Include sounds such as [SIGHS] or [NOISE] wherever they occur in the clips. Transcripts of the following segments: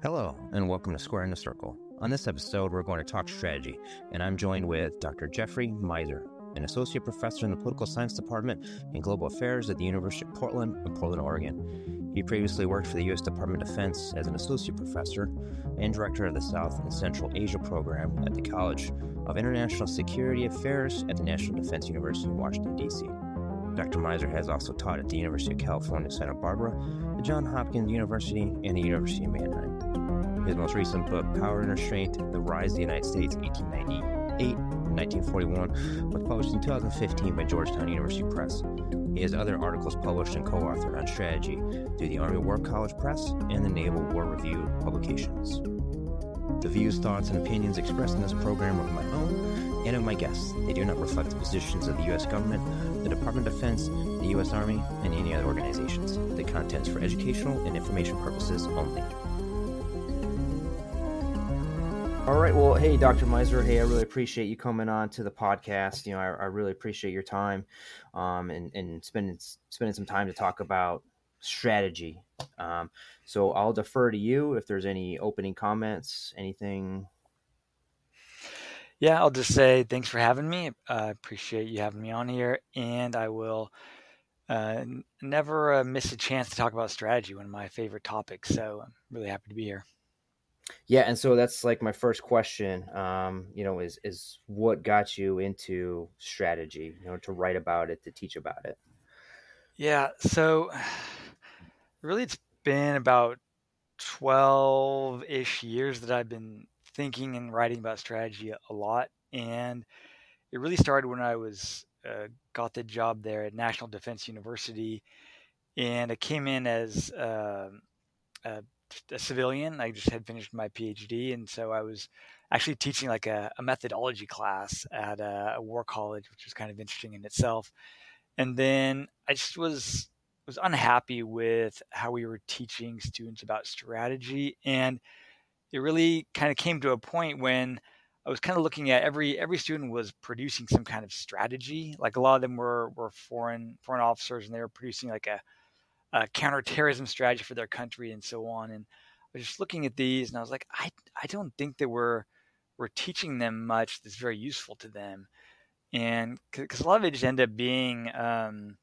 Hello, and welcome to Square in the Circle. On this episode, we're going to talk strategy, and I'm joined with Dr. Jeffrey Meiser, an associate professor in the Political Science Department and Global Affairs at the University of Portland in Portland, Oregon. He previously worked for the U.S. Department of Defense as an associate professor and director of the South and Central Asia program at the College of International Security Affairs at the National Defense University in Washington, D.C. Dr. Meiser has also taught at the University of California, Santa Barbara, the Johns Hopkins University, and the University of Mannheim. His most recent book, Power and Restraint The Rise of the United States, 1898 1941, was published in 2015 by Georgetown University Press. He has other articles published and co authored on strategy through the Army War College Press and the Naval War Review publications. The views, thoughts, and opinions expressed in this program are my own and of my guests. They do not reflect the positions of the U.S. government, the Department of Defense, the U.S. Army, and any other organizations. The contents for educational and information purposes only. All right. Well, hey, Dr. Meiser. Hey, I really appreciate you coming on to the podcast. You know, I, I really appreciate your time um, and, and spending spending some time to talk about strategy. Um, so I'll defer to you if there's any opening comments, anything. Yeah, I'll just say thanks for having me. I appreciate you having me on here, and I will uh, never uh, miss a chance to talk about strategy, one of my favorite topics. So I'm really happy to be here. Yeah, and so that's like my first question. Um, you know, is is what got you into strategy? You know, to write about it, to teach about it. Yeah, so [SIGHS] really, it's been about twelve ish years that I've been thinking and writing about strategy a lot, and it really started when I was uh, got the job there at National Defense University, and I came in as uh, a a civilian. I just had finished my PhD, and so I was actually teaching like a, a methodology class at a, a, war college, which was kind of interesting in itself. And then I just was was unhappy with how we were teaching students about strategy, and it really kind of came to a point when I was kind of looking at every every student was producing some kind of strategy. Like a lot of them were were foreign foreign officers, and they were producing like a uh, counterterrorism strategy for their country and so on. And I was just looking at these, and I was like, I I don't think that we're we're teaching them much that's very useful to them, and because a lot of it just end up being, um,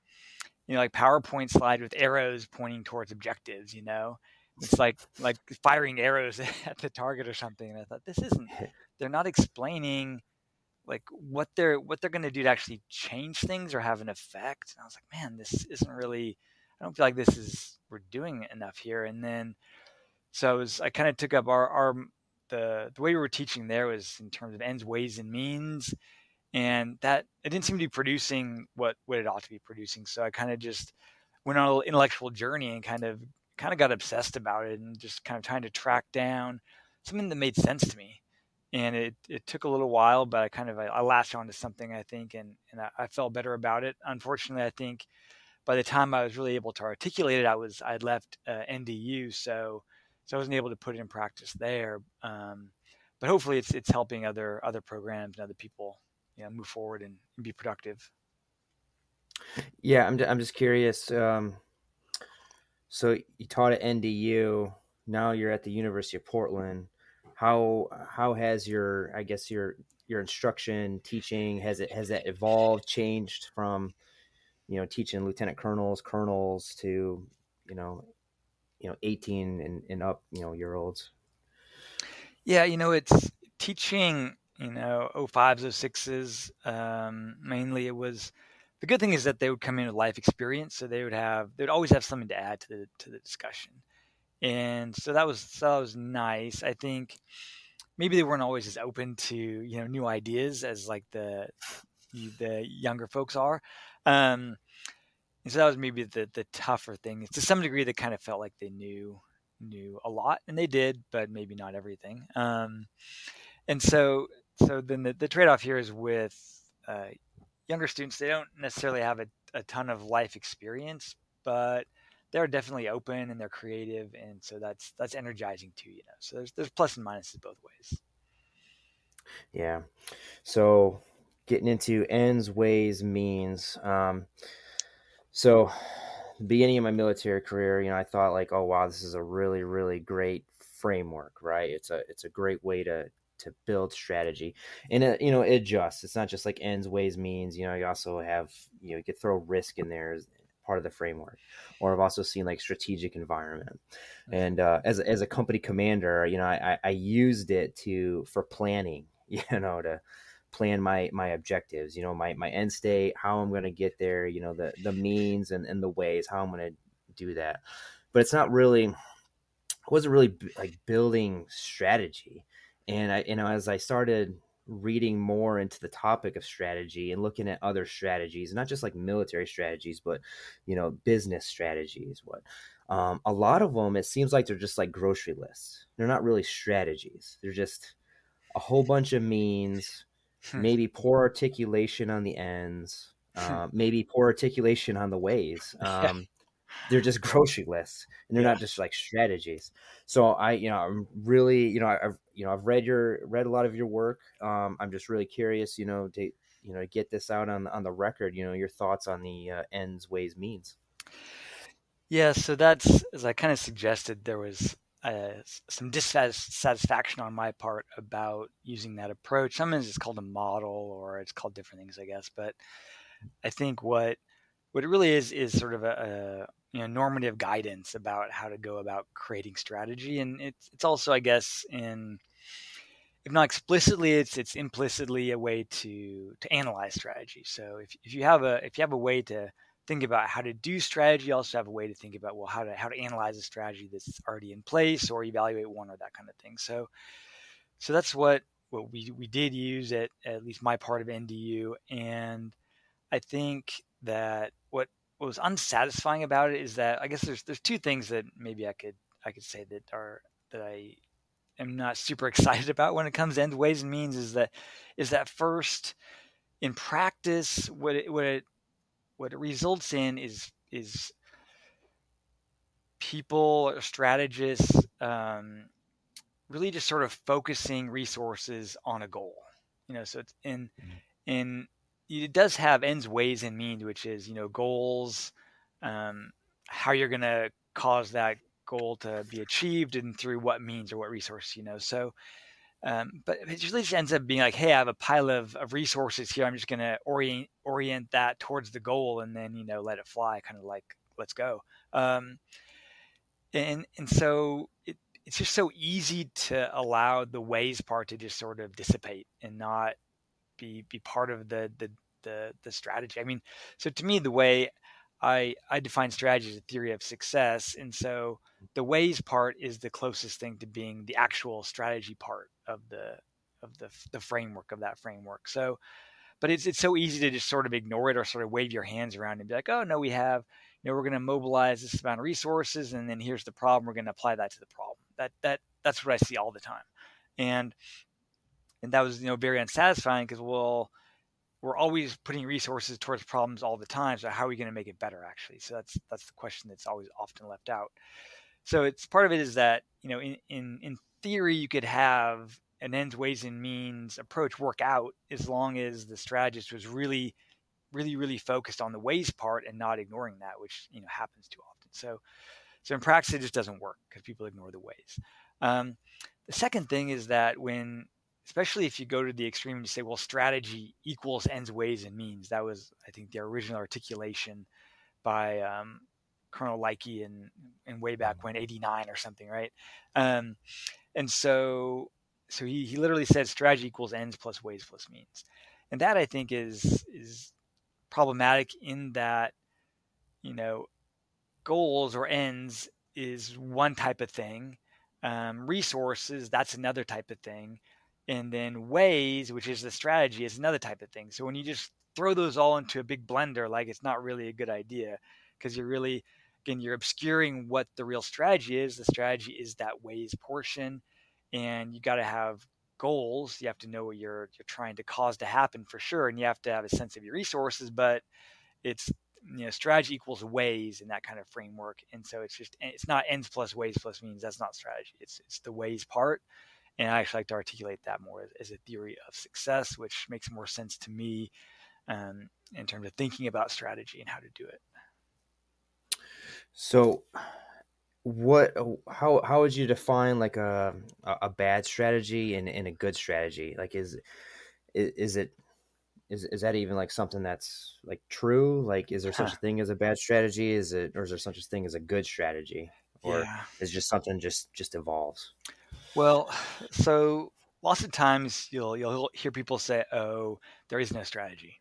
you know, like PowerPoint slide with arrows pointing towards objectives. You know, it's like like firing arrows [LAUGHS] at the target or something. And I thought this isn't. [LAUGHS] They're not explaining like what they're what they're going to do to actually change things or have an effect. And I was like, man, this isn't really I don't feel like this is we're doing enough here. And then so I was I kind of took up our our the the way we were teaching there was in terms of ends, ways, and means, and that it didn't seem to be producing what what it ought to be producing. So I kind of just went on an intellectual journey and kind of kind of got obsessed about it and just kind of trying to track down something that made sense to me. And it, it took a little while, but I kind of I, I latched onto something I think, and and I, I felt better about it. Unfortunately, I think by the time I was really able to articulate it, I was I'd left uh, NDU, so so I wasn't able to put it in practice there. Um, but hopefully, it's it's helping other other programs and other people, you know, move forward and, and be productive. Yeah, I'm I'm just curious. Um, so you taught at NDU. Now you're at the University of Portland. How how has your I guess your your instruction teaching has it has that evolved changed from you know, teaching lieutenant colonels, colonels to, you know, you know, 18 and, and up, you know, year olds. Yeah. You know, it's teaching, you know, 05s, 06s. Um, mainly it was, the good thing is that they would come in with life experience. So they would have, they'd always have something to add to the, to the discussion. And so that was, so that was nice. I think maybe they weren't always as open to, you know, new ideas as like the, the younger folks are. Um, so that was maybe the the tougher thing. To some degree, they kind of felt like they knew knew a lot, and they did, but maybe not everything. Um, and so so then the, the trade off here is with uh, younger students. They don't necessarily have a, a ton of life experience, but they're definitely open and they're creative, and so that's that's energizing too. You know, so there's there's plus and minuses both ways. Yeah. So getting into ends, ways, means. Um, so, beginning of my military career, you know, I thought like, oh wow, this is a really, really great framework, right? It's a it's a great way to to build strategy. And it, you know it adjusts. It's not just like ends ways means. You know you also have you know you could throw risk in there as part of the framework. Or i've also seen like strategic environment. And uh, as, as a company commander you know I, I used it to for planning [LAUGHS] you know to plan my my objectives you know my my end state how i'm going to get there you know the the means and, and the ways how i'm going to do that but it's not really I wasn't really like building strategy and I, you know, as I started reading more into the topic of strategy and looking at other strategies, not just like military strategies, but you know, business strategies. What um, a lot of them, it seems like they're just like grocery lists. They're not really strategies. They're just a whole bunch of means, hmm. maybe poor articulation on the ends, uh, maybe poor articulation on the ways. [LAUGHS] Um, they're just grocery lists and they're yeah. not just like strategies so i you know i'm really you know i've you know i've read your read a lot of your work um, i'm just really curious you know to you know get this out on on the record you know your thoughts on the uh, ends ways means yeah so that's as i kind of suggested there was uh, some dissatisfaction on my part about using that approach. Sometimes it's called a model or it's called different things i guess but i think what what it really is is sort of a, you know normative guidance about how to go about creating strategy. And it's it's also i guess in if not explicitly it's it's implicitly a way to to analyze strategy. So if, if you have a if you have a way to think about how to do strategy also have a way to think about well how to how to analyze a strategy that's already in place or evaluate one or that kind of thing. So so that's what what we we did use at at least my part of ndu and i think that what what was unsatisfying about it is that I guess there's there's two things that maybe I could I could say that are that I am not super [LAUGHS] excited about when it comes to end ways and means is that is that first in practice what it, what it what it results in is is people or strategists um, really just sort of focusing resources on a goal you know so it's in mm-hmm. in it does have ends, ways, and means, which is you know goals, um, how you're going to cause that goal to be achieved, and through what means or what resource, you know. So, um, but it usually just ends up being like, hey, I have a pile of, of resources here. I'm just going to orient orient that towards the goal, and then you know let it fly, kind of like let's go. Um, and and so it, it's just so easy to allow the ways part to just sort of dissipate and not be be part of the the the the strategy. I mean, so to me, the way I I define strategy as a theory of success, and so the ways part is the closest thing to being the actual strategy part of the of the the framework of that framework. So, but it's it's so easy to just sort of ignore it or sort of wave your hands around and be like, oh no, we have you know we're going to mobilize this amount of resources, and then here's the problem. We're going to apply that to the problem. That that that's what I see all the time, and and that was you know very unsatisfying because well we're always putting resources towards problems all the time so how are we going to make it better actually so that's that's the question that's always often left out so it's part of it is that you know in in, in theory you could have an ends ways and means approach work out as long as the strategist was really really really focused on the ways part and not ignoring that which you know happens too often so so in practice it just doesn't work because people ignore the ways um, the second thing is that when especially if you go to the extreme and you say, well, strategy equals ends, ways, and means. That was, I think, the original articulation by um, Colonel Lykke in, in way back when, 89 or something, right? Um, and so, so he, he literally said strategy equals ends plus ways plus means. And that I think is, is problematic in that, you know, goals or ends is one type of thing. Um, resources, that's another type of thing and then ways, which is the strategy, is another type of thing. So when you just throw those all into a big blender, like it's not really a good idea because you're really, again, you're obscuring what the real strategy is. The strategy is that ways portion, and you got to have goals. You have to know what you're you're trying to cause to happen for sure, and you have to have a sense of your resources. But it's you know strategy equals ways in that kind of framework, and so it's just it's not ends plus ways plus means. That's not strategy. It's it's the ways part and I actually like to articulate that more as, as a theory of success, which makes more sense to me um, in terms of thinking about strategy and how to do it. So, what oh, how how would you define like a a bad strategy and, and a good strategy? Like is is it is, is that even like something that's like true? Like is there such a [SIGHS] thing as a bad strategy? Is it or is there such a thing as a good strategy? Or yeah. is just something just just evolves? Well so lots of times you'll you'll hear people say oh there is no strategy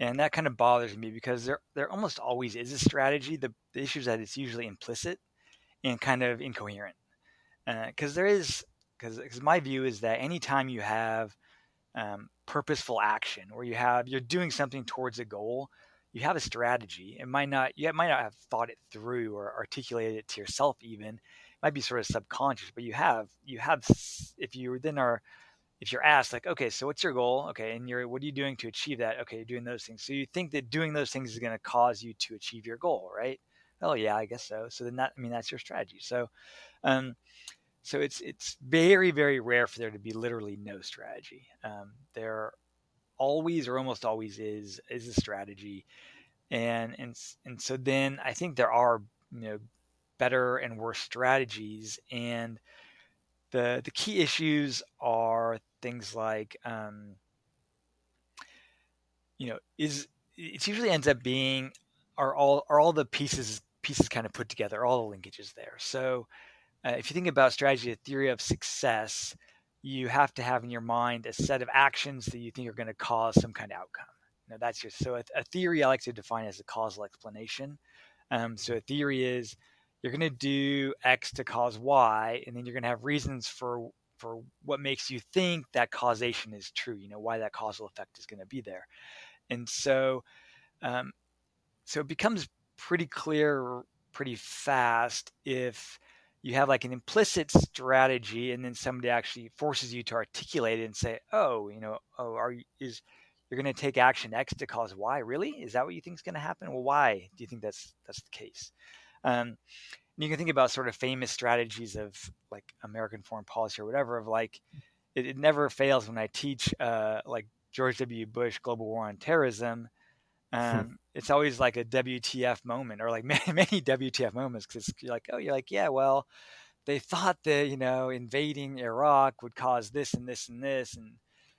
and that kind of bothers me because there there almost always is a strategy the, the issue is that it's usually implicit and kind of incoherent. Because uh, there is, because my view is that anytime you have um, purposeful action, or you have you're doing something towards a goal, you have a strategy. It might not you might not have thought it through or articulated it to yourself even. It might be sort of subconscious, but you have you have if you then are if you're asked like okay so what's your goal okay and you're what are you doing to achieve that okay you're doing those things so you think that doing those things is going to cause you to achieve your goal right oh yeah, I guess so. So then that I mean that's your strategy. So um, so it's it's very very rare for there to be literally no strategy. Um, there always or almost always is is a strategy, and and and so then I think there are you know better and worse strategies, and the the key issues are things like um, you know is it usually ends up being are all are all the pieces pieces kind of put together, all the linkages there. So uh, if you think about strategy, a theory of success, you have to have in your mind a set of actions that you think are going to cause some kind of outcome. Now that's just so a, a theory I like to define as a causal explanation. Um, so a theory is you're going to do X to cause Y, and then you're going to have reasons for for what makes you think that causation is true. You know why that causal effect is going to be there, and so um, so it becomes pretty clear pretty fast if you have like an implicit strategy and then somebody actually forces you to articulate it and say oh you know oh are you is you're going to take action x to cause y really? Is that what you think is going to happen? Well why do you think that's that's the case? Um, you can think about sort of famous strategies of like american foreign policy or whatever of like it, it never fails when i teach uh, like george w bush global war on terrorism Hmm. Um, it's always like a WTF moment or like [LAUGHS] many, many WTF moments because you're like, oh, you're like, yeah, well, they thought that, you know, invading Iraq would cause this and this and this. And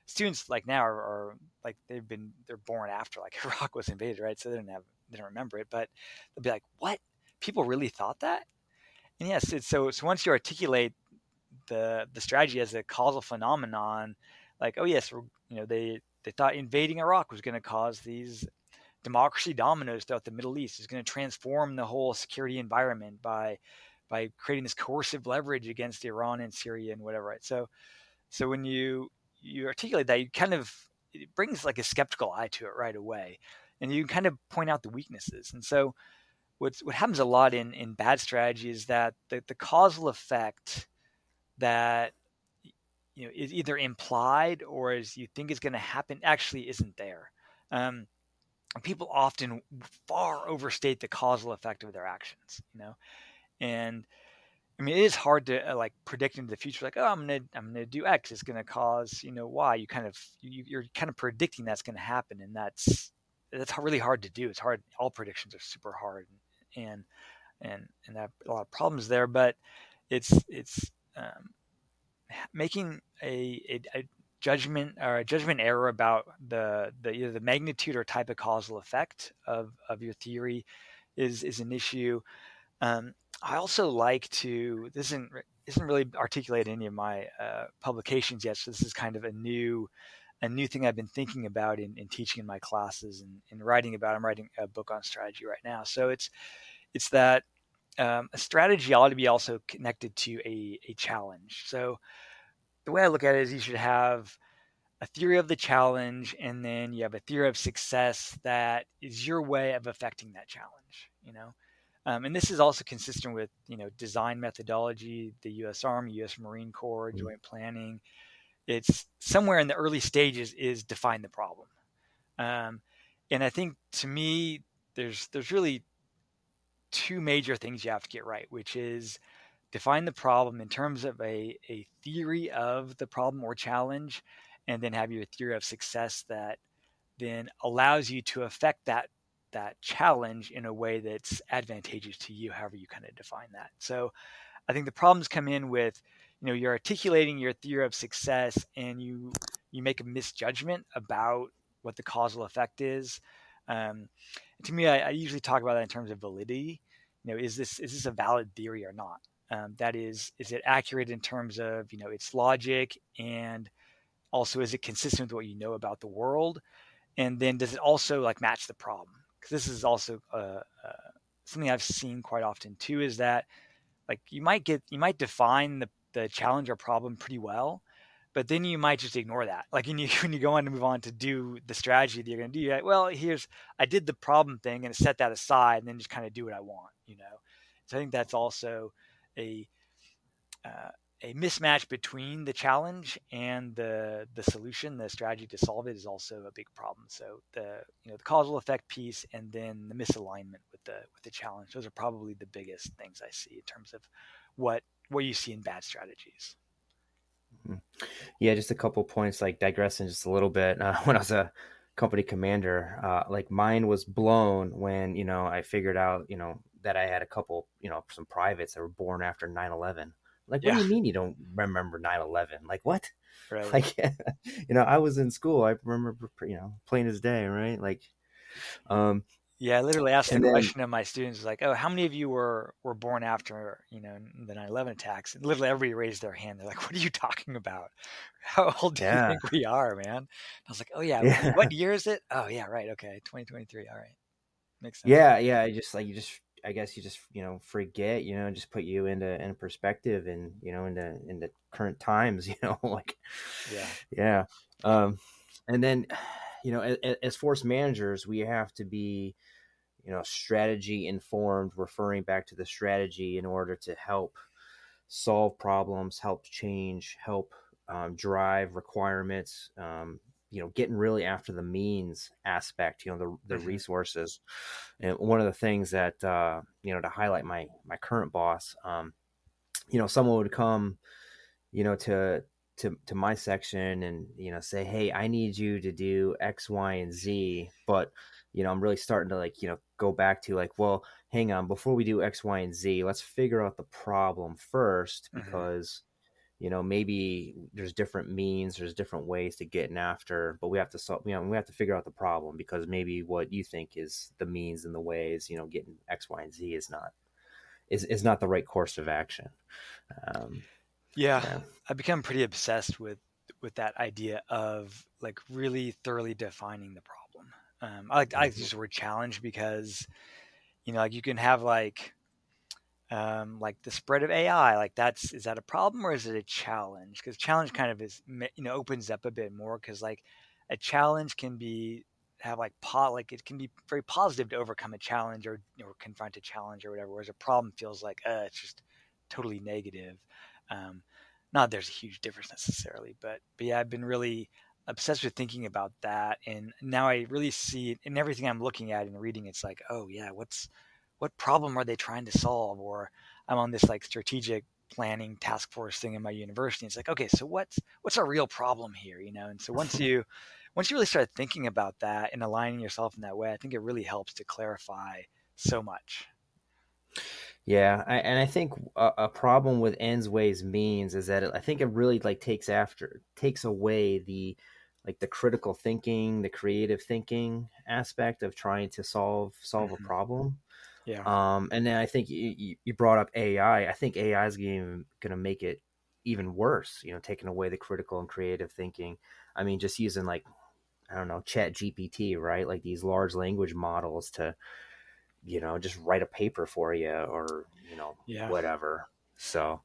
students like now are, are like, they've been, they're born after like [LAUGHS] Iraq was invaded, right? So they didn't have, they don't remember it, but they'll be like, what? People really thought that? And yes, it's so, so once you articulate the, the strategy as a causal phenomenon, like, oh yes, you know, they, they thought invading Iraq was going to cause these democracy dominoes throughout the Middle East is going to transform the whole security environment by by creating this coercive leverage against Iran and Syria and whatever. Right. So so when you you articulate that, you kind of it brings like a skeptical eye to it right away, and you kind of point out the weaknesses. And so what's what happens a lot in in bad strategy is that the, the causal effect that you know is either implied or as you think is going to happen actually isn't there. Um, people often far overstate the causal effect of their actions, you know, and I mean, it is hard to uh, like predict into the future. Like, oh, I'm gonna I'm gonna do X. It's gonna cause you know Y. You kind of you, you're kind of predicting that's gonna happen, and that's that's really hard to do. It's hard. All predictions are super hard, and and and have a lot of problems there. But it's it's um, making a, a, a judgment or a judgment error about the, the either the magnitude or type of causal effect of, of your theory is is an issue. Um, I also like to this isn't isn't really articulated in any of my uh, publications yet. So this is kind of a new a new thing I've been thinking about in, in teaching in my classes and, and writing about. I'm writing a book on strategy right now. So it's it's that um, a strategy ought to be also connected to a, a challenge. So the way I look at it is you should have a theory of the challenge and then you have a theory of success that is your way of affecting that challenge you know um, and this is also consistent with you know design methodology the u.s army u.s marine corps mm-hmm. joint planning it's somewhere in the early stages is define the problem um, and i think to me there's there's really two major things you have to get right which is define the problem in terms of a, a theory of the problem or challenge, and then have your theory of success that then allows you to affect that that challenge in a way that's advantageous to you, however you kind of define that. So I think the problems come in with, you know, you're articulating your theory of success and you you make a misjudgment about what the causal effect is. Um, to me, I, I, usually talk about that in terms of validity. You know, is this is this a valid theory or not? Um, that is, is it accurate in terms of you know its logic and also is it consistent with what you know about the world? And then does it also like match the problem? Because this is also uh, uh, something I've seen quite often too. Is that like you might get you might define the the challenge or problem pretty well, but then you might just ignore that. Like when you [LAUGHS] when you go on to move on to do the strategy that you're going to do, you're like, well, here's I did the problem thing and set that aside, and then just kind of do what I want, you know. So I think that's also a uh, a mismatch between the challenge and the the solution, the strategy to solve it is also a big problem. So the you know the causal effect piece and then the misalignment with the with the challenge, those are probably the biggest things I see in terms of what what you see in bad strategies. Hmm. Yeah, just a couple points, like digressing just a little bit. Uh, [LAUGHS] when I was a company commander, uh, like mine was blown when you know I figured out you know that I had a couple you know some privates that were born after 9-11. Like, what yeah. do you mean you don't remember 9-11? Like, what? [LAUGHS] Right. Like, [LAUGHS] you know, I was in school. I remember, you know, plain as day, right? Like, um, yeah, I literally asked the then, question of my students, like, "Oh, how many of you were were born after you know the 9/11 attacks?" And literally everybody raised their hand. They're like, "What are you [LAUGHS] talking about? How old do yeah. you think we are, man?" And I was like, "Oh yeah, yeah, what [LAUGHS] year is it? Oh yeah, right, okay, 2023. All right, makes sense." Yeah, yeah. I just like you just I guess you just you know forget you know just put you into in perspective and you know into into current times [LAUGHS] you know like yeah yeah um and then [SIGHS] you know as, as force managers we have to be you know strategy informed referring back to the strategy in order to help solve problems help change help um, drive requirements um, you know getting really after the means aspect you know the, the mm-hmm. resources and one of the things that uh, you know to highlight my my current boss um, you know someone would come you know to to to my section and you know say hey i need you to do x y and z but you know i'm really starting to like you know go back to like well hang on before we do x y and z let's figure out the problem 1st mm-hmm. because you know maybe there's different means there's different ways to getting after but we have to solve you know we have to figure out the problem because maybe what you think is the means and the ways you know getting x y and z is not is, is not the right course of action. Um, yeah, yeah. I've become pretty obsessed with with that idea of like really thoroughly defining the problem um, i like i like to mm-hmm. use the word challenge because you know like you can have like um, like the spread of AI, like that's is that a problem or is it a challenge? Because challenge kind of is you know opens up a bit more because like a challenge can be have like pot like it can be very positive to overcome a challenge or or confront a challenge or whatever, whereas a problem feels like uh, it's just totally negative. Um, not there's a huge difference necessarily, but but yeah, I've been really obsessed with thinking about that, and now I really see it in everything I'm looking at and reading. It's like, oh yeah, what's what problem are they trying to solve? Or I'm on this like strategic planning task force thing in my university. It's like, okay, so what's what's our real problem here? You know, and so once [LAUGHS] you once you really start thinking about that and aligning yourself in that way, I think it really helps to clarify so much. Yeah, I, and I think a, a, problem with ends, ways, means is that it, I think it really like takes after takes away the like the critical thinking, the creative thinking aspect of trying to solve solve mm-hmm. a problem. Yeah. Um, and then I think you, you brought up AI. I think AI is going to make it even worse. You know, taking away the critical and creative thinking. I mean, just using like I don't know, Chat GPT, right? Like these large language models to, you know, just write a paper for you or you know yeah. whatever. So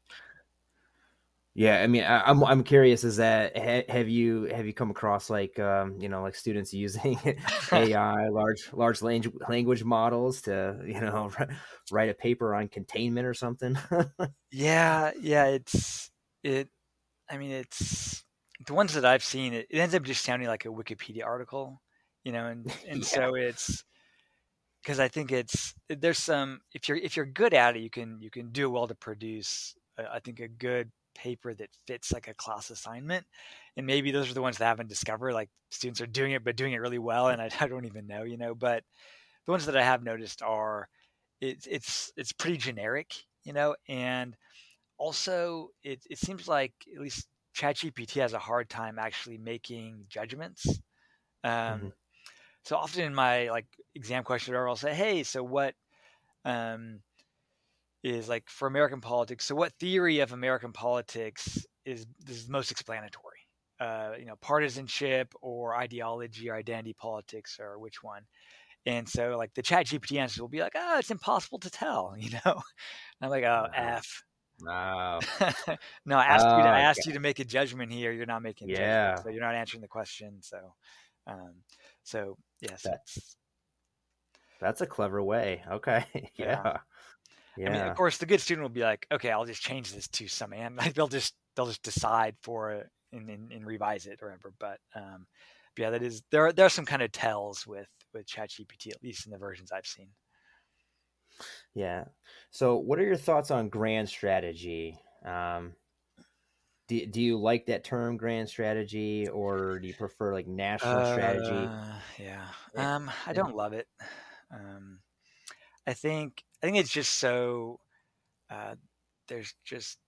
yeah, I mean, I, am I'm, I'm curious. Is that have you have you come across like um, you know like students [LAUGHS] using [LAUGHS] AI, large large language language models to you know [LAUGHS] write a paper on containment or something? yeah, yeah, it's it. I mean, it's the ones that I've seen. It, it ends up just sounding like a Wikipedia article, you know, and and yeah. so it's because I think it's there's some if you're if you're good at it, you can you can do well to produce. I think a good paper that fits like a class assignment and maybe those are the ones that I haven't discovered like students are doing it but doing it really well and I, [LAUGHS] I don't even know you know but the ones that I have noticed are it's it's it's pretty generic, you know, and also it it seems like at least ChatGPT has a hard time actually making judgments. Um, mm-hmm. So often in my like exam questionnaire, I'll say, "Hey, so what um, is like for American politics? So what theory of American politics is is most explanatory? Uh, you know, partisanship or ideology or identity politics or which one?" And so like the chat GPT answers will be like, oh, it's impossible to tell, [LAUGHS] you know? I'm like, oh, F. Wow. [LAUGHS] no, I asked, oh, you to, I asked God. you to make a judgment here. You're not making yeah. Judgment, so you're not answering the question. So, um, so yes, that's, that's a clever way. Okay. [LAUGHS] yeah. yeah. Yeah. I mean, of course, the good student will be like, okay, I'll just change this to some and like they'll just they'll just decide for it and, and, and revise it or whatever. But um, but yeah, that is there. Are, there are some kind of tells with with ChatGPT, at least in the versions I've seen. Yeah. So, what are your thoughts on grand strategy? Um, do, do you like that term grand strategy or do you prefer like national uh, strategy yeah um i don't love it um i think i think it's just so uh there's just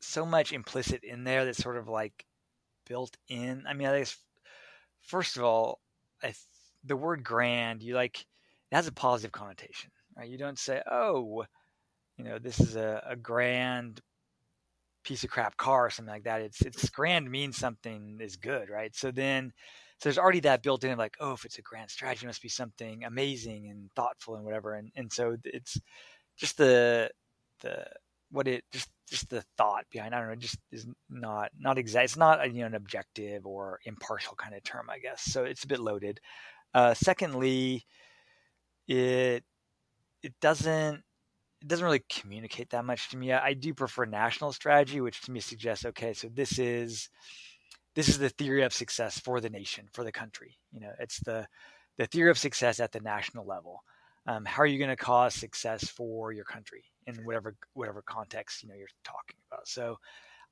so much implicit in there that's sort of like built in i mean i guess first of all I the word grand, you like it has a positive connotation, right? You don't say, oh, you know, this is a, a grand piece of crap car or something like that. It's it's grand means something is good, right? So then so there's already that built in like, oh, if it's a grand strategy, it must be something amazing and thoughtful and whatever. And and so it's just the the what it just just the thought behind I don't know just is not not exact it's not a, you know an objective or impartial kind of term I guess so it's a bit loaded uh, secondly, it it doesn't it doesn't really communicate that much to me. I, I do prefer national strategy, which to me suggests okay, so this is this is the theory of success for the nation, for the country. You know, it's the the theory of success at the national level. Um, how are you going to cause success for your country in whatever whatever context you know you're talking about? So,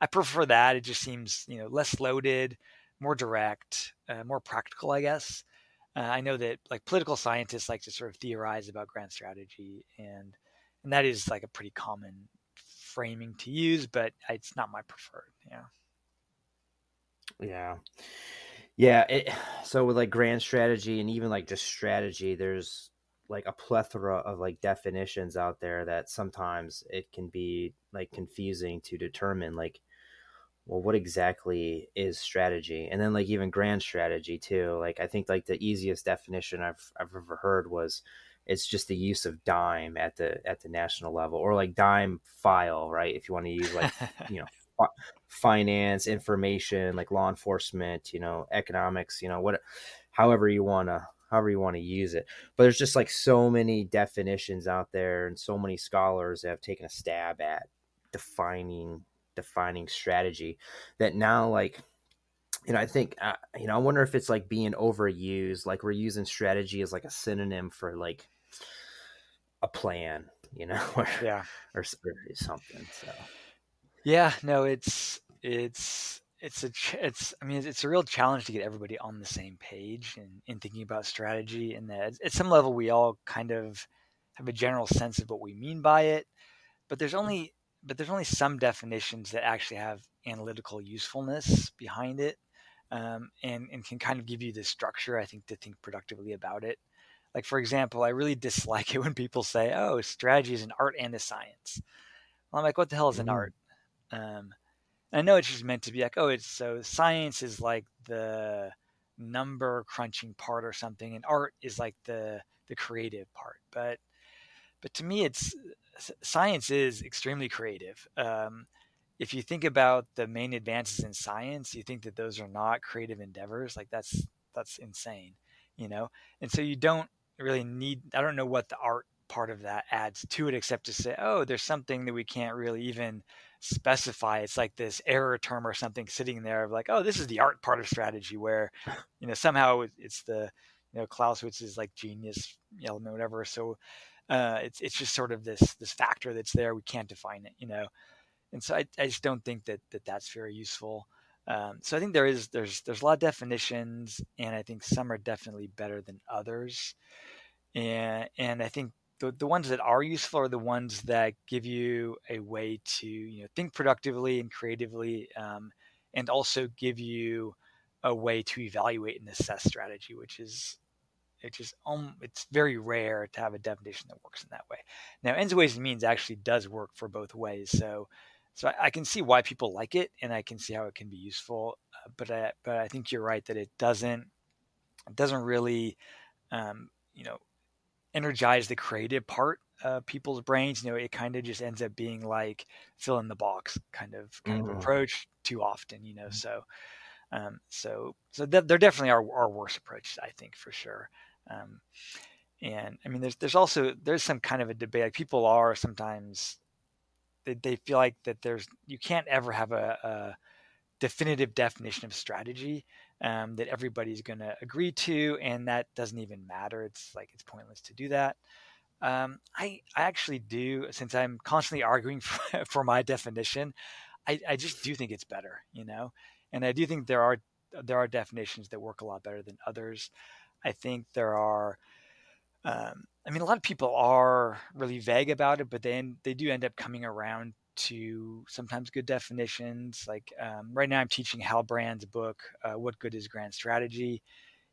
I prefer that. It just seems you know less loaded, more direct, uh, more practical, I guess. Uh, I know that like political scientists like to sort of theorize about grand strategy, and and that is like a pretty common framing to use, but it's not my preferred. Yeah. Yeah. Yeah. It, [SIGHS] so with like grand strategy and even like just strategy, there's like a plethora of like definitions out there that sometimes it can be like confusing to determine like well what exactly is strategy and then like even grand strategy too like i think like the easiest definition i've i've ever heard was it's just the use of DIME at the at the national level or like DIMEFIL right if you want to use like [LAUGHS] you know finance information like law enforcement you know economics you know what however you want to however you want to use it. But there's just like so many definitions out there and so many scholars have taken a stab at defining defining strategy that now like you know i think uh, you know i wonder if it's like being overused like we're using strategy as like a synonym for like a plan you know [LAUGHS] or, yeah. or, or something so. Yeah no it's it's it's a it's i mean it's a real challenge to get everybody on the same page and in thinking about strategy and that at some level we all kind of have a general sense of what we mean by it but there's only but there's only some definitions that actually have analytical usefulness behind it um, and, and can kind of give you the structure, I think, to think productively about it. Like, for example, I really [LAUGHS] dislike it when people say, oh, strategy is an art and a science. Well, I'm like, what the hell is an mm-hmm. art? Um, I know it's just meant to be like, oh, it's so science is like the number crunching part or something, and art is like the the creative part. But but to me, it's science is extremely creative. Um, if you think about the main advances in science, you think that those are not creative endeavors. Like that's that's insane, you know. And so you don't really need. I don't know what the art part of that adds to it, except to say, oh, there's something that we can't really even specify. It's like this error term or something sitting there of like, oh, this is the art part of strategy, where you know somehow it's the you know Clausewitz's like genius element, whatever. So uh, it's it's just sort of this this factor that's there. We can't define it, you know. And so I, I just don't think that, that that's very useful. Um, so I think there is there's there's a lot of definitions, and I think some are definitely better than others. and and I think the, the ones that are useful are the ones that give you a way to you know think productively and creatively um, and also give you a way to evaluate and assess strategy which is it's just um, it's very rare to have a definition that works in that way. Now ends ways and means actually does work for both ways so so I, I can see why people like it and i can see how it can be useful uh, but I, but i think you're right that it doesn't it doesn't really um, you know energize the creative part of people's brains. You know, it kind of just ends up being like fill in the box kind of kind mm-hmm. of approach too often. You know, mm-hmm. so um, so so th- there definitely are, are worse approaches, I think, for sure. Um, and I mean, there's there's also there's some kind of a debate. Like people are sometimes they, they feel like that there's you can't ever have a, a definitive definition of strategy um, that everybody's going to agree to, and that doesn't even matter. It's like it's pointless to do that. Um, I I actually do, since I'm constantly arguing [LAUGHS] for, for my definition. I, I just do think it's better, you know, and I do think there are there are definitions that work a lot better than others. I think there are. Um, I mean, a lot of people are really vague about it, but then they do end up coming around to sometimes good definitions. Like um, right now, I'm teaching Hal Brands' book, uh, "What Good Is Grand Strategy,"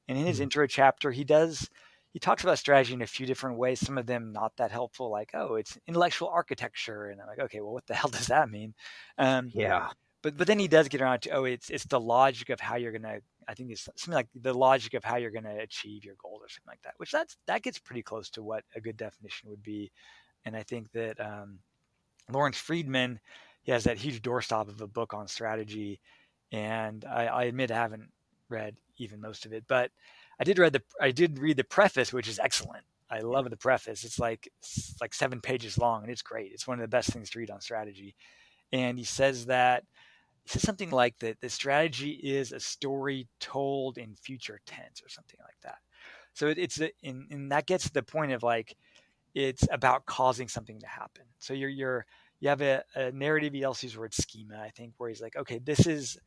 and in his mm-hmm. intro chapter, he does he talks about strategy in a few different ways. Some of them not that helpful, like oh, it's intellectual architecture, and I'm like, okay, well, what the [LAUGHS] hell does that mean? Um, yeah. But but then he does get around to oh, it's it's the logic of how you're gonna. I think it's something like the logic of how you're gonna achieve your goals or something like that. Which that's that gets pretty close to what a good definition would be, and I think that. Um, Lawrence Freedman, he has that huge doorstop of a book on strategy, and I, I admit I haven't read even most of it, but I did read the I did read the preface, which is excellent. I love the preface. It's like it's like seven pages long, and it's great. It's one of the best things to read on strategy. And he says that he says something like that the strategy is a story told in future tense or something like that. So it, it's a, and, and that gets to the point of like it's about causing something to happen. So you're you're you have a, a narrative. Also word schema, I think, where he's like, okay, this is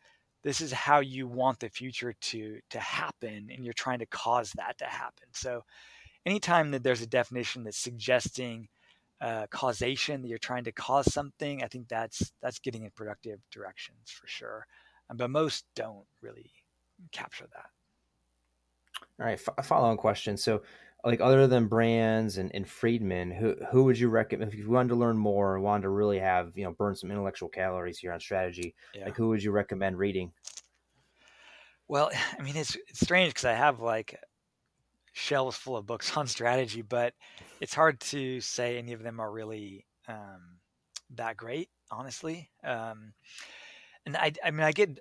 this is how you want the future to to happen, and you're trying to cause that to happen. So anytime that there's a definition that's suggesting uh, causation, that you're trying to cause something, I think that's that's getting in productive directions for sure. Um, but most don't really capture that. All right, f- following question. So like other than Brands and, and Freedman, who who would you recommend if you wanted to learn more and wanted to really have you know burn some intellectual calories here on strategy? Yeah. Like who would you recommend reading? Well, [LAUGHS] I mean it's it's strange because I have like shelves full of books [LAUGHS] on strategy, but it's hard to say any of them are really um, that great, honestly. Um, and I, I mean, I get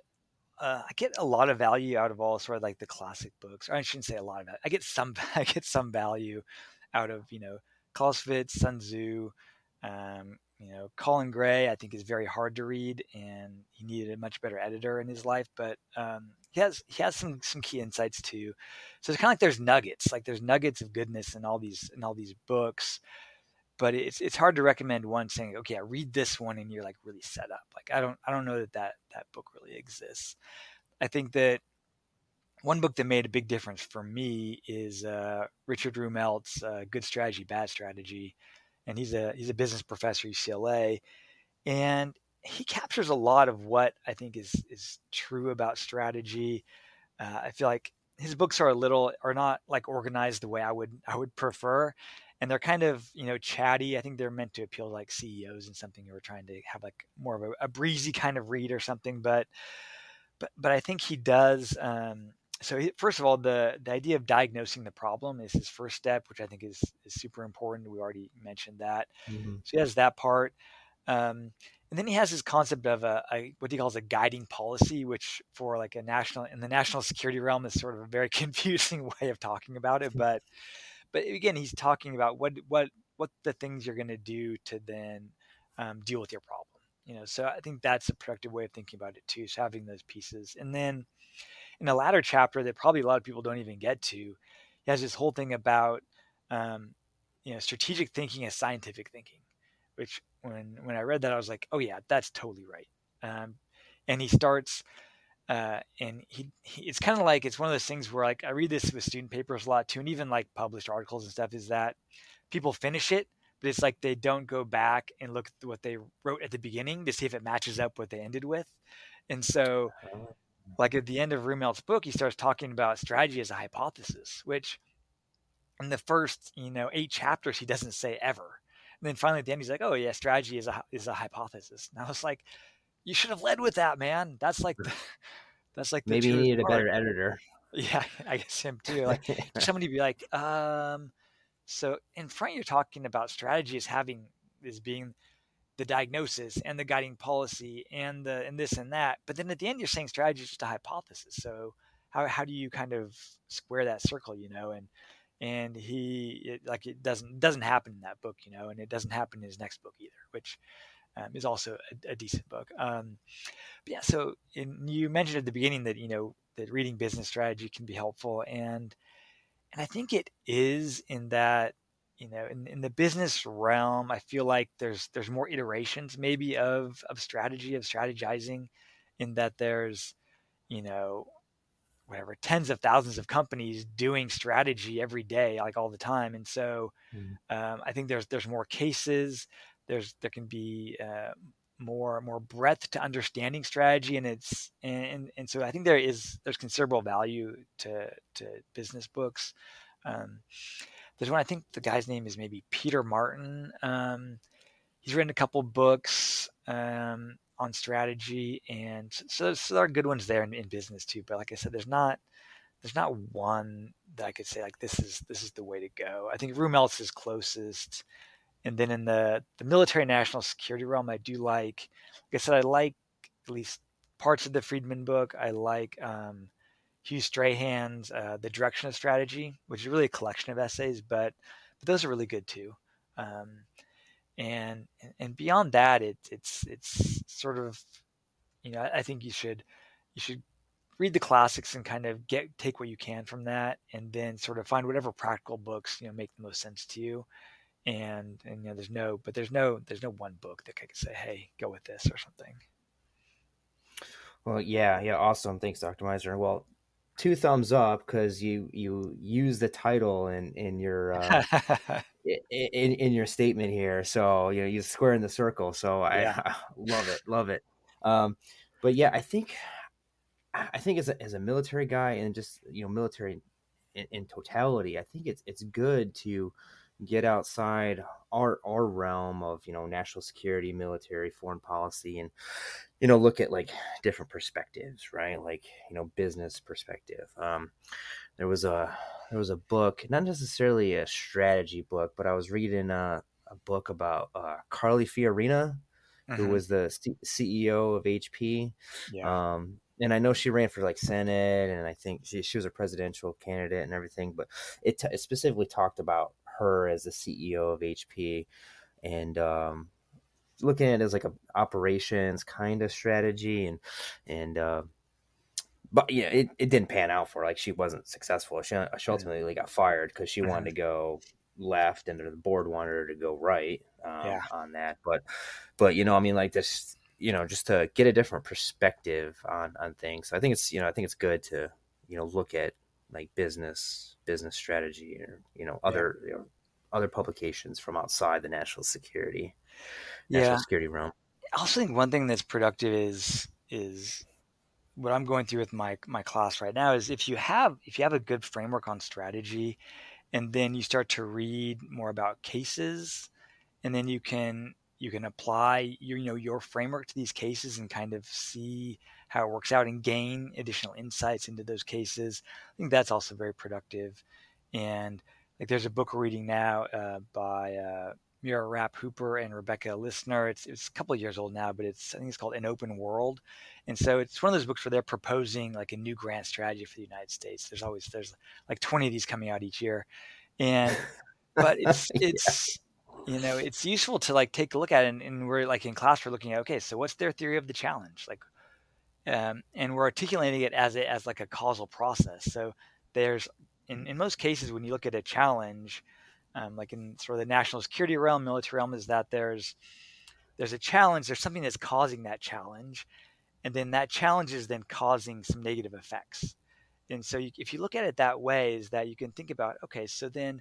uh, I get a lot of value out of all sort of like the classic books. Or I shouldn't say a lot of it. I get some [LAUGHS] I get some value out of you know Clausewitz, Sun Tzu, um, you know Colin Gray. I think is very hard to read, and he needed a much better editor in his life. But um, he has he has some some key insights too. So it's kind of like there's nuggets, like there's nuggets of goodness in all these in all these books but it's it's hard to recommend one saying, okay, I read this one and you're like really set up. Like I don't I don't know that that that book really exists. I think that one book that made a big difference for me is uh, Richard Rumelt's uh, Good Strategy, Bad Strategy, and he's a he's a business professor UCLA, and he captures a lot of what I think is is true about strategy. Uh, I feel like his books are a little are not like organized the way I would I would prefer, and they're kind of you know chatty. I think they're meant to appeal to like CEOs and something who are trying to have like more of a, a breezy kind of read or something. But but but I think he does. Um, so he, first of all, the the idea of diagnosing the problem is his first step, which I think is is super important. We already mentioned that. Mm-hmm. So he has that part. Um, and then he has this concept of a, a, what he calls a guiding policy, which for like a national in the national security realm is sort of a very [LAUGHS] confusing way of talking about it. But but again, he's talking about what what what the things you're going to do to then um, deal with your problem. You know, so I think that's a productive way of thinking about it too. So having those pieces, and then in the latter chapter that probably a lot of people don't even get to, he has this whole thing about um, you know strategic thinking as scientific thinking, which when when I read that I was like, oh yeah, that's totally right. Um, and he starts uh, and he, he it's kind of like it's one of those things where like I read this with student papers a lot too, and even like published articles and stuff. Is that people finish it, but it's like they don't go back and look at what they wrote at the beginning to see if it matches up what they ended with. And so, oh. like at the end of Rumelt's book, he starts talking about strategy as a hypothesis, which in the first you know eight chapters he doesn't say ever. And then finally at the end he's like, "Oh yeah, strategy is a is a hypothesis." And I was like, "You should have led with that, man. That's like the, [LAUGHS] that's like maybe you need a better editor." [LAUGHS] Yeah, I guess him too. Like [LAUGHS] somebody be like, um, so in front you're talking about strategy as having is being the diagnosis and the guiding policy and the and this and that. But then at the end you're saying strategy is just a hypothesis. So how how do you kind of square that circle, you know? And and he it, like it doesn't doesn't happen in that book, you know, and it doesn't happen in his next book either, which um, is also a, a decent book. Um, but yeah, so in, you mentioned at the beginning that you know that reading business strategy can be helpful, and and I think it is in that you know in, in the business realm, I feel like there's there's more iterations maybe of of strategy of strategizing, in that there's you know whatever tens of thousands of companies doing strategy every day like all the time and so mm. um, i think there's there's more cases there's there can be uh, more more breadth to understanding strategy and it's and and so i think there is there's considerable value to to business books um, there's one i think the guy's name is maybe peter martin um, he's written a couple books um, on strategy, and so, so there are good ones there in, in business too. But like I said, there's not there's not one that I could say like this is this is the way to go. I think Rumelt's is closest, and then in the the military national security realm, I do like like I said, I like at least parts of the Freedman book. I like um, Hew Strachan's uh, The Direction of Strategy, which is really a collection of essays, but but those are really good too. Um, and and beyond that, it's it's it's sort of, you know, I think you should you should read the classics and kind of get take what you can from that, and then sort of find whatever practical books you know make the most sense to you. And and you know, there's no, but there's no there's no one book that I could say, hey, go with this or something. Well, yeah, yeah, awesome. Thanks, Dr. Meiser. Well, two thumbs up because you you use the title in in your uh, [LAUGHS] in in your statement here. So you know you square in the circle. So I, yeah. I [LAUGHS] love it, love it. Um, but yeah, I think I think as a as a military guy and just you know military in, in totality, I think it's it's good to get outside our our realm of you know national security military foreign policy and you know look at like different perspectives right like you know business perspective um there was a there was a book not necessarily a strategy book but i was reading a, a book about uh, carly fiorina mm-hmm. who was the C- ceo of hp yeah. um and I know she ran for like Senate, and I think she, she was a presidential candidate and everything. But it, t- it specifically talked about her as the CEO of HP, and um, looking at it as like a operations kind of strategy, and and uh, but yeah, it, it didn't pan out for her. Like she wasn't successful. She, she ultimately got fired because she wanted to go left, and the board wanted her to go right um, yeah. on that. But but you know, I mean, like this, you know, just to get a different perspective on on things. I think it's you know, I think it's good to you know look at like business business strategy or you know other yeah. you know, other publications from outside the national security national yeah. security realm. I also think one thing that's productive is is what I'm going through with my my class right now is if you have if you have a good framework on strategy and then you start to read more about cases and then you can you can apply your you know your framework to these cases and kind of see how it works out and gain additional insights into those cases. I think that's also very productive. And like there's a book we're reading now uh, by uh, Mira Rapp Hooper and Rebecca Lissner. It's it's a couple of years old now, but it's I think it's called An Open World. And so it's one of those books where they're proposing like a new grand strategy for the United States. There's always there's like 20 of these coming out each year, and but [LAUGHS] it's it's you know it's useful to like take a look at it and, and, we're like in class we're looking at okay so what's their theory of the challenge like um, and we're articulating it as as like a causal process. So there's in, in most cases when you look at a challenge, um, like in sort of the national security realm, military realm, is that there's there's a challenge, there's something that's causing that challenge, and then that challenge is then causing some negative effects. And so, you, if you look at it that way, is that you can think about, okay, so then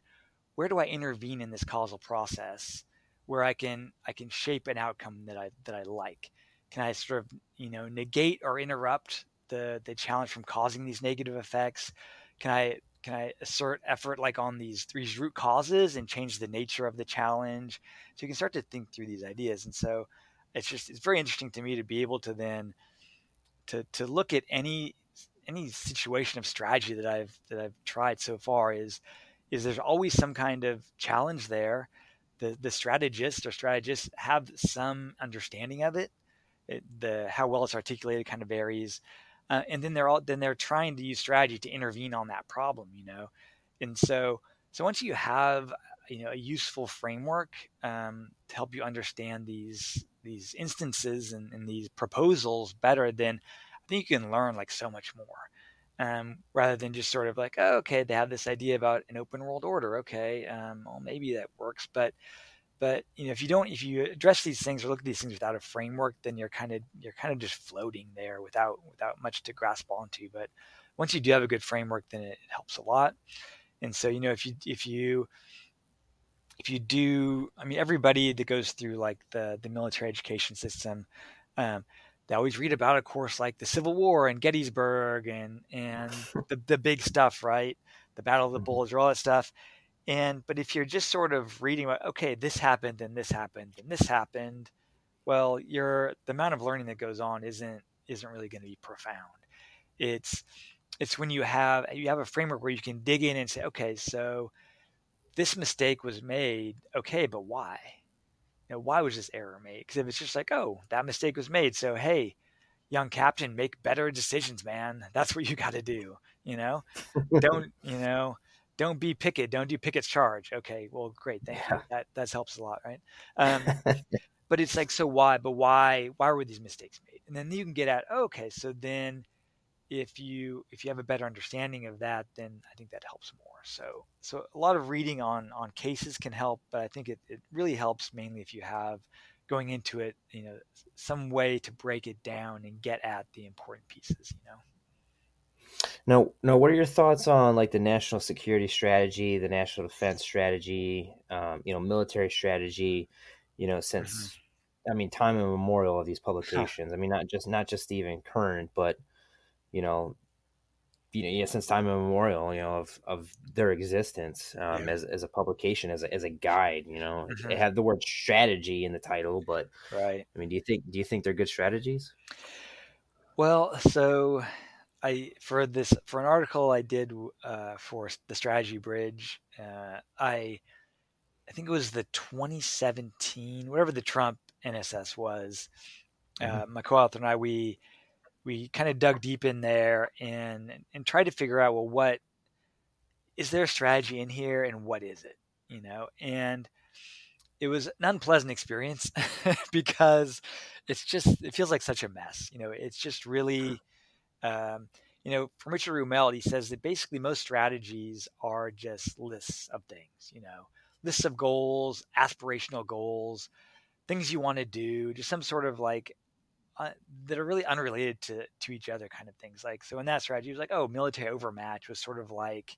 where do I intervene in this causal process, where I can I can shape an outcome that I that I like? Can I sort of you know negate or interrupt the the challenge from causing these negative effects? Can I can I assert effort like on these these root causes and change the nature of the challenge? So you can start to think through these ideas. And so it's just it's very interesting to me to be able to then to to look at any any situation of strategy that I've that I've tried so far is is there's always some kind of challenge there. The the strategist or strategists have some understanding of it. It the how well it's articulated kind of varies. Uh, and then they're all then they're trying to use strategy to intervene on that problem, you know. And so so once you have you know a useful framework um, to help you understand these these instances and, and, these proposals better, then I think you can learn like so much more. Um, rather than just sort of like, oh, okay, they have this idea about an open world order. Okay, um, well, maybe that works, but but you know, if you don't, if you address these things or look at these things without a framework, then you're kind of you're kind of just floating there without without much to grasp onto. But once you do have a good framework, then it, helps a lot. And so, you know, if you if you if you do, I mean, everybody that goes through like the the military education system, um, they always read about, of course, like the Civil War and Gettysburg and and [LAUGHS] the the big stuff, right? The Battle of the mm-hmm. Bulge, or all that stuff. And but if you're just sort of reading, okay, this happened and this happened and this happened, well, your the amount of learning that goes on isn't isn't really going to be profound. It's it's when you have you have a framework where you can dig in and say, okay, so this mistake was made, okay, but why? You know, why was this error made? Because if it's just like, oh, that mistake was made, so hey, young captain, make better decisions, man. That's what you got to do. You know, don't you know? Don't be Pickett. Don't do Pickett's charge. Okay, well, great. Thank yeah. you. That that helps a lot, right? Um, [LAUGHS] but it's like, so why? But why? Why were these mistakes made? And then you can get at, okay, so then if you if you have a better understanding of that, then I think that helps more. So so a lot of reading on on cases can help, but I think it, it really helps mainly if you have going into it, you know, some way to break it down and get at the important pieces, you know. Now, now, what are your thoughts on like the national security strategy, the national defense strategy, um, you know, military strategy? You know, since mm-hmm. I mean, time immemorial of these publications. I mean, not just not just even current, but you know, you know, yeah, since time immemorial, you know, of of their existence um, yeah. as as a publication, as a as a guide. You know, mm-hmm. it had the word strategy in the title, but right. I mean, do you think do you think they're good strategies? Well, so I for this for an article I did uh, for the Strategy Bridge, uh, I I think it was the 2017 whatever the Trump NSS was. Mm-hmm. Uh, my co-author and I we we kind of dug deep in there and and tried to figure out well what is there a strategy in here and what is it you know and it was an unpleasant experience [LAUGHS] because it's just it feels like such a mess you know it's just really um, you know from richard rumelt he says that basically most strategies are just lists of things you know lists of goals aspirational goals things you want to do just some sort of like uh, that are really unrelated to to each other kind of things like so in that strategy it was like oh military overmatch was sort of like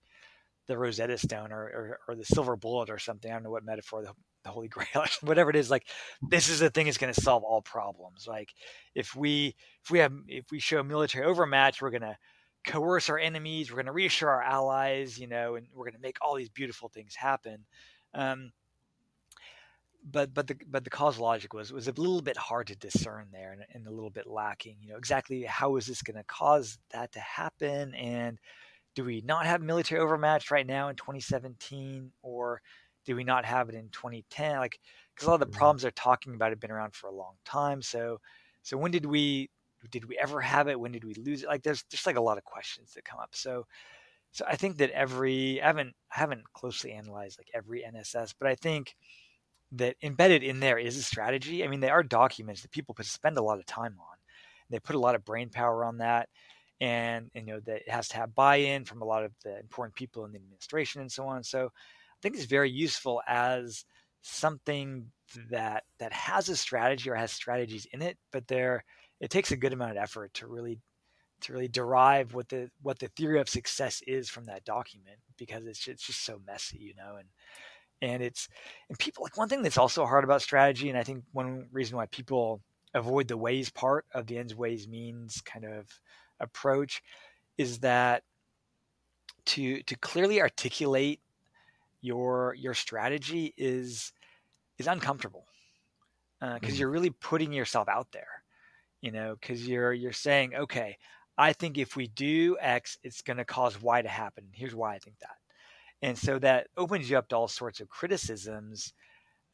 the rosetta stone or, or, or the silver bullet or something i don't know what metaphor the, the holy [LAUGHS] grail whatever it is like this is the thing that's going to solve all problems like if we if we have if we show military overmatch we're going to coerce our enemies we're going to reassure our allies you know and we're going to make all these beautiful things happen um, but but the but the causal logic was was a little bit hard to discern there and, and a little bit lacking. You know exactly how is this going to cause that to happen, and do we not have military overmatch right now in 2017, or do we not have it in 2010? Like because a lot of the mm-hmm. problems they're talking about have been around for a long time. So so when did we did we ever have it? When did we lose it? Like there's just like a lot of questions that come up. So so I think that every I haven't I haven't closely analyzed like every NSS, but I think that embedded in there is a strategy. I mean, they are documents that people spend a lot of time on. They put a lot of brain power on that, and you know that it has to have buy-in from a lot of the important people in the administration and so on. So I think it's very useful as something that that has a strategy or has strategies in it, but they're it takes a good amount of effort to really to really derive what the what the theory of success is from that document because it's it's just so messy, you know, and and it's and people like one thing that's also hard about strategy, and I think one reason why people avoid the ways part of the ends ways means kind of approach is that to to clearly articulate your your strategy is is uncomfortable because uh, mm-hmm. you're really putting yourself out there you know because you're you're saying okay i think if we do x it's going to cause y to happen here's why i think that. And so that opens you up to all sorts of criticisms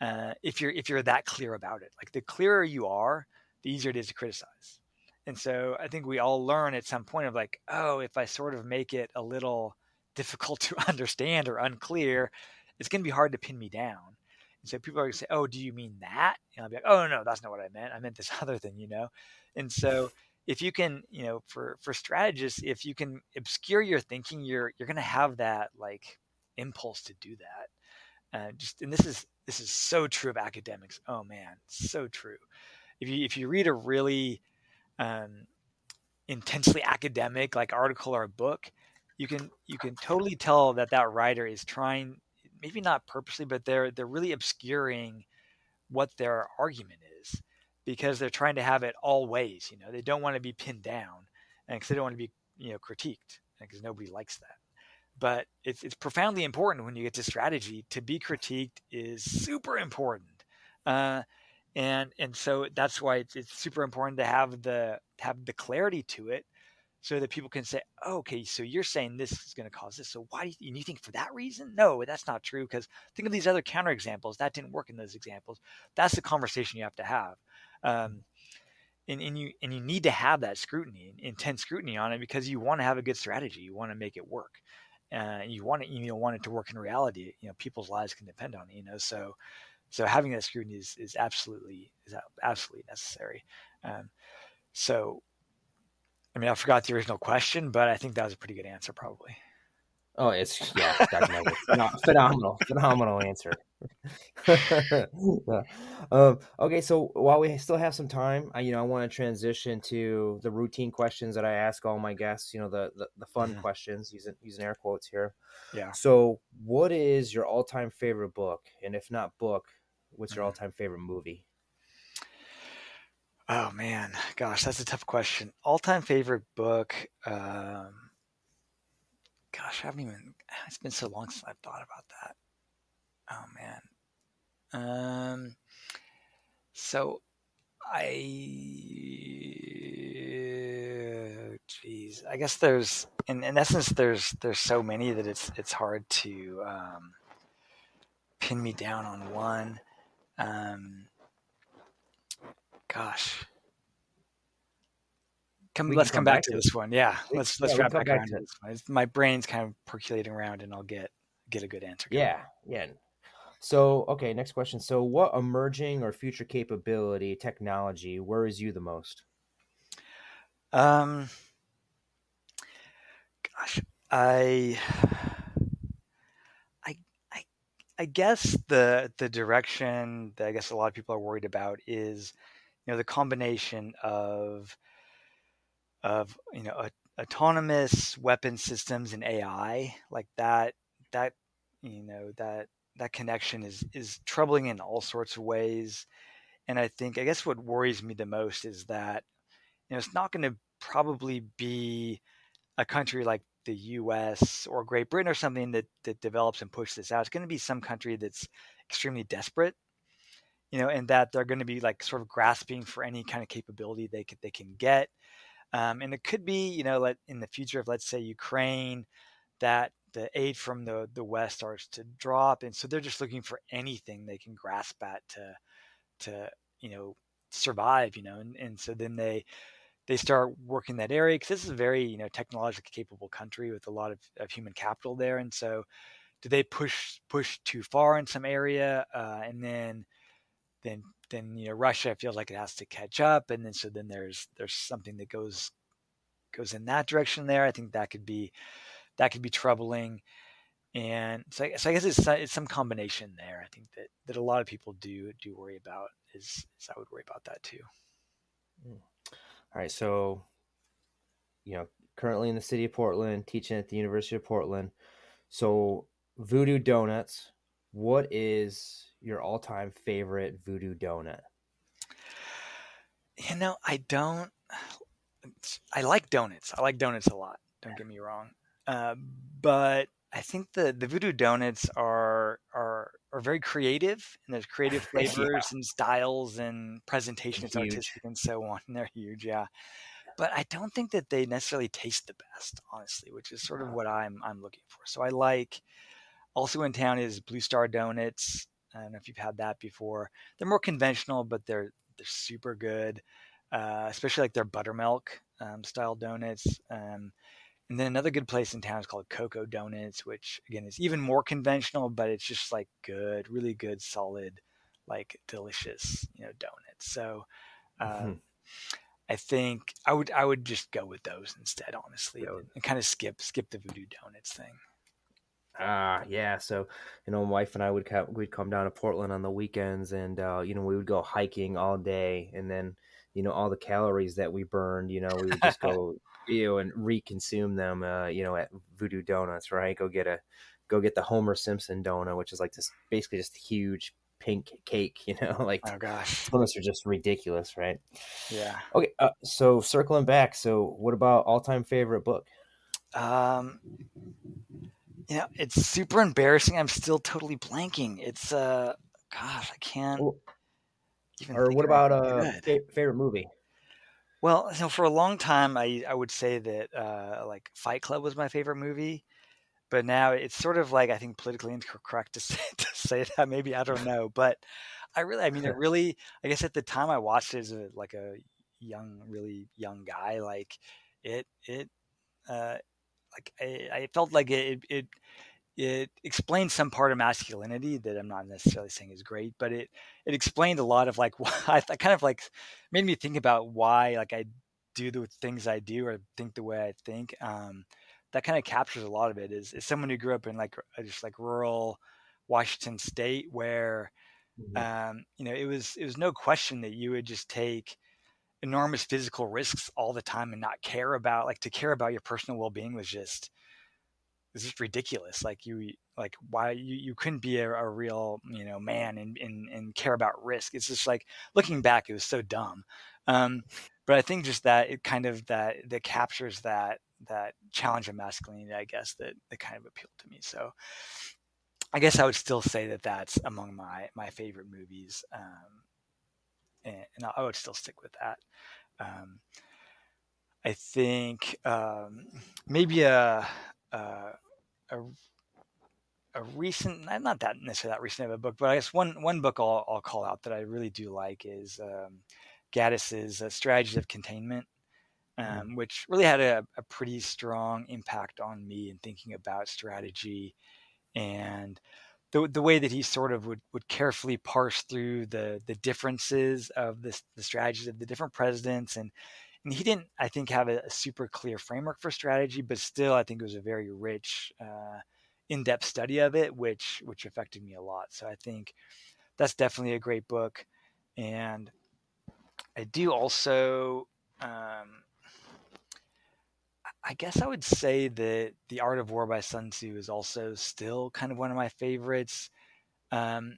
uh, if you're if you're that clear about it. Like the clearer you are the easier it is to criticize. And so i think we all learn at some point of like oh if i sort of make it a little difficult to [LAUGHS] understand or unclear it's going to be hard to pin me down and so people are going to say, "Oh, do you mean that?" And I'll be like, "Oh no, that's not what I meant. I meant this [LAUGHS] other thing," you know. And so if you can, you know, for for strategists, if you can obscure your thinking, you're you're going to have that like impulse to do that. Uh, just and this is this is so true of academics. Oh man, so true. If you if you read a really um, intensely academic like article or a book, you can you can totally tell that that writer is trying maybe not purposely, but they're they're really obscuring what their argument is because they're trying to have it all ways. You know, they don't want to be pinned down, and because they don't want to be you know critiqued, because nobody likes that. But it's it's profoundly important when you get to strategy to be critiqued is super important. Uh, and and so that's why it's, it's super important to have the have the clarity to it so that people can say, okay, so you're saying this is going to cause this. So why do you, you think for that reason? No, that's not true. Because think of these other counterexamples that didn't work in those examples. That's the conversation you have to have. Um, and, and you and you need to have that scrutiny, intense scrutiny on it, because you want to have a good strategy. You want to make it work, and uh, you want it. You know, want it to work in reality. You know, people's lives can depend on it. You know, so so having that scrutiny is, is absolutely is absolutely necessary. Um, so I mean, I forgot the original question, but I think that was a pretty good answer, probably. Oh, it's yeah, definitely phenomenal, phenomenal answer. [LAUGHS] yeah. um, okay, so while we still have some time, I, you know, I want to transition to the routine questions that I ask all my guests. You know, the the, the fun mm-hmm. questions, using using air quotes here. Yeah. So, what is your all time favorite book? And if not book, what's your mm-hmm. all time favorite movie? Oh man, gosh, that's a tough question. All-time favorite book. Um, gosh, I haven't even. It's been so long since I've thought about that. Oh man. Um. So, I. Geez, I guess there's in, in essence there's there's so many that it's it's hard to um, pin me down on one. Um, gosh. Come, let's come, come back, back, to this one. Yeah, let's let's yeah, wrap back around to this one. My brain's kind of percolating around, and I'll get get a good answer. Yeah, yeah. So, okay, next question. So, what emerging or future capability, technology worries you the most? Um, gosh, I, I, I, I guess the the direction that I guess a lot of people are worried about is you know the combination of of you know a, autonomous weapon systems and AI like that that you know that that connection is is troubling in all sorts of ways and I think I guess what worries me the most is that you know it's not going to probably be a country like the US or Great Britain or something that that develops and pushes this out. It's going to be some country that's extremely desperate you know, and that they're going to be like sort of grasping for any kind of capability they can, they can get. Um, and it could be, you know, let, in the future of let's say Ukraine, that the aid from the the West starts to drop, and so they're just looking for anything they can grasp at to to you know survive, you know, and, and so then they they start working that area because this is a very you know technologically capable country with a lot of, of human capital there, and so do they push push too far in some area, uh, and then then then you know Russia feels like it has to catch up, and then so then there's there's something that goes goes in that direction there. I think that could be that could be troubling, and so, so I guess it's it's some combination there. I think that that a lot of people do do worry about is, is I would worry about that too. Hmm. All right, so you know, currently in the city of Portland, teaching at the University of Portland. So, Voodoo Donuts, what is your all-time favorite voodoo donut? You know, I don't. I like donuts. I like donuts a lot. Don't get me wrong. Uh, but I think the the voodoo donuts are are are very creative, and there's creative [LAUGHS] flavors yeah. and styles and presentation. It's artistic and so on. And [LAUGHS] they're huge, yeah. But I don't think that they necessarily taste the best, honestly, which is sort of what I'm I'm looking for. So I like. Also in town is Blue Star Donuts. I don't know if you've had that before. They're more conventional, but they're they're super good, uh, especially like their buttermilk um, style donuts. Um, and then another good place in town is called Coco Donuts, which again is even more conventional, but it's just like good, really good, solid, like delicious, you know, donuts. So uh, mm-hmm. I think I would I would just go with those instead, honestly, and, and kind of skip skip the voodoo donuts thing. Ah, uh, yeah. So, you know, my wife and I would come, we'd come down to Portland on the weekends, and uh, you know, we would go hiking all day, and then, you know, all the calories that we burned, you know, we would just [LAUGHS] go, you know, and reconsume them, uh, you know, at Voodoo Donuts, right? Go get a, go get the Homer Simpson donut, which is like this, basically just huge pink cake, [LAUGHS] you know, like oh gosh, donuts are just ridiculous, right? Yeah. Okay, uh, so circling back, so what about all time favorite book? Um, you know, it's super embarrassing. I'm still totally blanking. It's uh, gosh, I can't. or what about a uh, favorite movie? Well, so for a long time, I I would say that uh, like Fight Club was my favorite movie, but now it's sort of like I think politically incorrect to [LAUGHS] say to say that. Maybe I don't know, but I really, I mean, it [LAUGHS] really. I guess at the time I watched it as a, like a young, really young guy, like it it uh, like I, I felt like it, it it explained some part of masculinity that I'm not necessarily saying is great, but it it explained a lot of like [LAUGHS] why I kind of like made me think about why like I do the things I do or think the way I think. Um, that kind of captures a lot of it. Is is someone who grew up in like just like rural Washington State where mm-hmm. um, you know it was it was no question that you would just take enormous physical risks all the time and not care about like to care about your personal well-being was just was just ridiculous. Like you like why you, you couldn't be a, a real you know man and, and and care about risk. It's just like looking back it was so dumb. Um, but i think just that it kind of that that captures that that challenge of masculinity i guess that that kind of appealed to me. So i guess i would still say that that's among my my favorite movies um, and, and I would still stick with that. Um, I think um, maybe a, a, a a recent not that necessarily that recent of a book, but I guess one one book I'll, I'll call out that I really do like is um, Gaddis's uh, Strategies of Containment, mm-hmm. um, which really had a, a, pretty strong impact on me in thinking about strategy and the the way that he sort of would would carefully parse through the the differences of the the strategies of the different presidents and and he didn't I think have a, a super clear framework for strategy, but still I think it was a very rich uh, in-depth study of it, which which affected me a lot. So I think that's definitely a great book, and I do also. Um, I guess I would say that The Art of War by Sun Tzu is also still kind of one of my favorites. Um,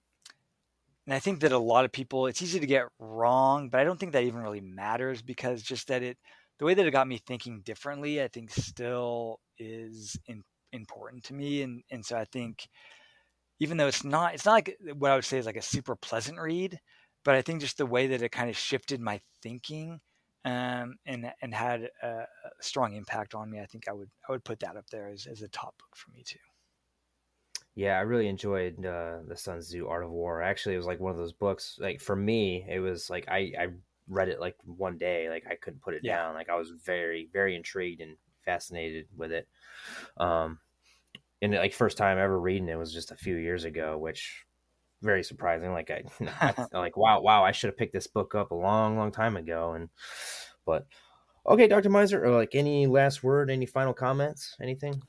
and I think that a lot of people, it's easy to get wrong, but I don't think that even really matters because just that it, the way that it got me thinking differently, I think still is in, important to me. And, and so I think even though it's not, it's not like what I would say is like a super pleasant read, but I think just the way that it kind of shifted my thinking um, and and had a, strong impact on me. I think I would I would put that up there as, as a top book for me too. Yeah, I really enjoyed uh, the Sun Tzu Art of War. Actually, it was like one of those books. Like for me, it was like I I read it like one day. Like I couldn't put it yeah. down. Like I was very very intrigued and fascinated with it. Um, and like first time ever reading it was just a few years ago, which very surprising. Like I, [LAUGHS] [LAUGHS] like wow, wow, I should have picked this book up a long, long time ago. And but okay, Doctor Meiser, like any last word, any final comments, anything?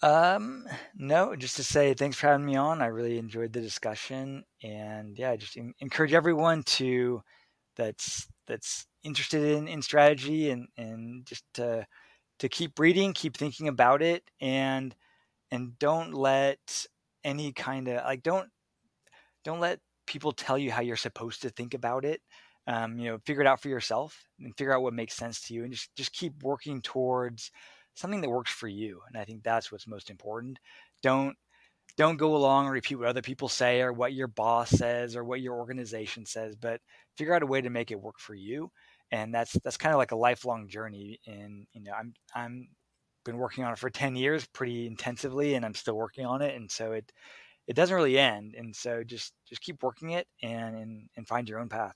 Um, no, just to say thanks for having me on. I really enjoyed the discussion, and yeah, I just encourage everyone to that's that's interested in, in strategy and and just to to keep reading, keep thinking about it, and and don't let any kind of like don't don't let people tell you how you're supposed to think about it. Um, you know, figure it out for yourself and figure out what makes sense to you, and just just keep working towards something that works for you. And I think that's what's most important. Don't don't go along and repeat what other people say or what your boss says or what your organization says, but figure out a way to make it work for you. And that's that's kind of like a lifelong journey. And you know, I'm I'm been working on it for 10 years pretty intensively and I'm still working on it. And so it it doesn't really end. And so just just keep working it and and, and find your own path.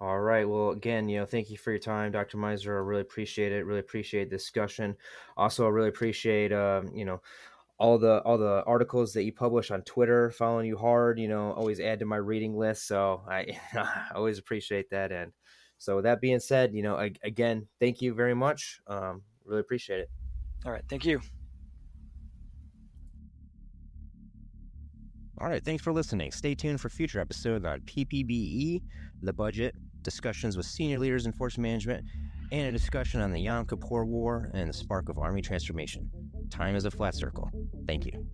All right. Well, again, you know, thank you for your time, Dr. Meiser. I really appreciate it. Really appreciate the discussion. Also, I really appreciate, um, you know, all the all the articles that you publish on Twitter, following you hard. You know, always add to my reading list. So I, [LAUGHS] I always appreciate that. And so, with that being said, you know, I, again, thank you very much. Um, really appreciate it. All right. Thank you. All right. Thanks for listening. Stay tuned for future episodes on PPBE, the budget, discussions with senior leaders in force management, and a discussion on the Yom Kippur War and the spark of Army transformation. Time is a flat circle. Thank you.